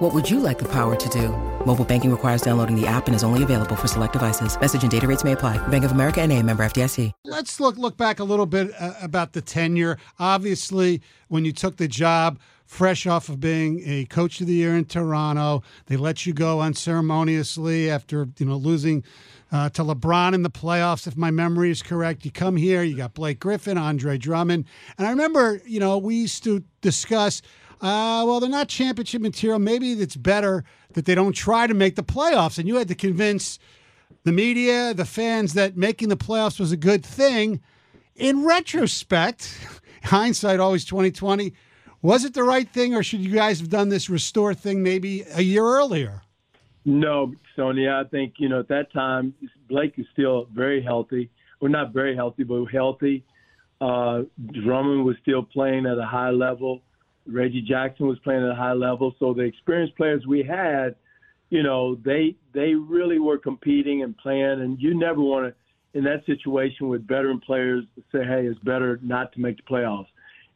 What would you like the power to do? Mobile banking requires downloading the app and is only available for select devices. Message and data rates may apply. Bank of America and a member FDIC. Let's look look back a little bit uh, about the tenure. Obviously, when you took the job, fresh off of being a coach of the year in Toronto, they let you go unceremoniously after you know losing uh, to LeBron in the playoffs, if my memory is correct. You come here, you got Blake Griffin, Andre Drummond, and I remember you know we used to discuss. Uh, well, they're not championship material. Maybe it's better that they don't try to make the playoffs. And you had to convince the media, the fans that making the playoffs was a good thing. In retrospect, hindsight always 2020, was it the right thing or should you guys have done this restore thing maybe a year earlier? No, Stoney, I think, you know, at that time, Blake is still very healthy. Well, not very healthy, but healthy. Uh, Drummond was still playing at a high level. Reggie Jackson was playing at a high level. So the experienced players we had, you know, they they really were competing and playing. And you never want to, in that situation with veteran players, say, hey, it's better not to make the playoffs.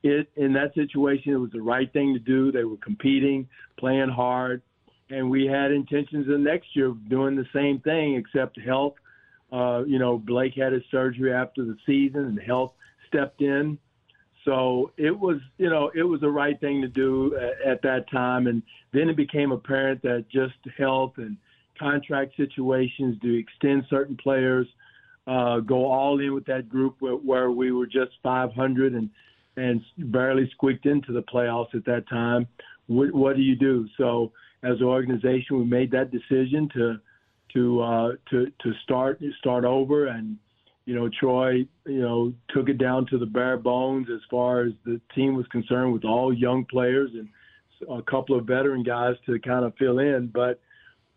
It in that situation, it was the right thing to do. They were competing, playing hard, and we had intentions of next year of doing the same thing, except health. Uh, you know, Blake had his surgery after the season, and health stepped in so it was, you know, it was the right thing to do at, at that time. And then it became apparent that just health and contract situations to extend certain players, uh, go all in with that group where, where we were just 500 and and barely squeaked into the playoffs at that time. What, what do you do? So as an organization, we made that decision to to uh, to to start start over and you know, Troy, you know, took it down to the bare bones as far as the team was concerned with all young players and a couple of veteran guys to kind of fill in. But,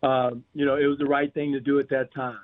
uh, you know, it was the right thing to do at that time.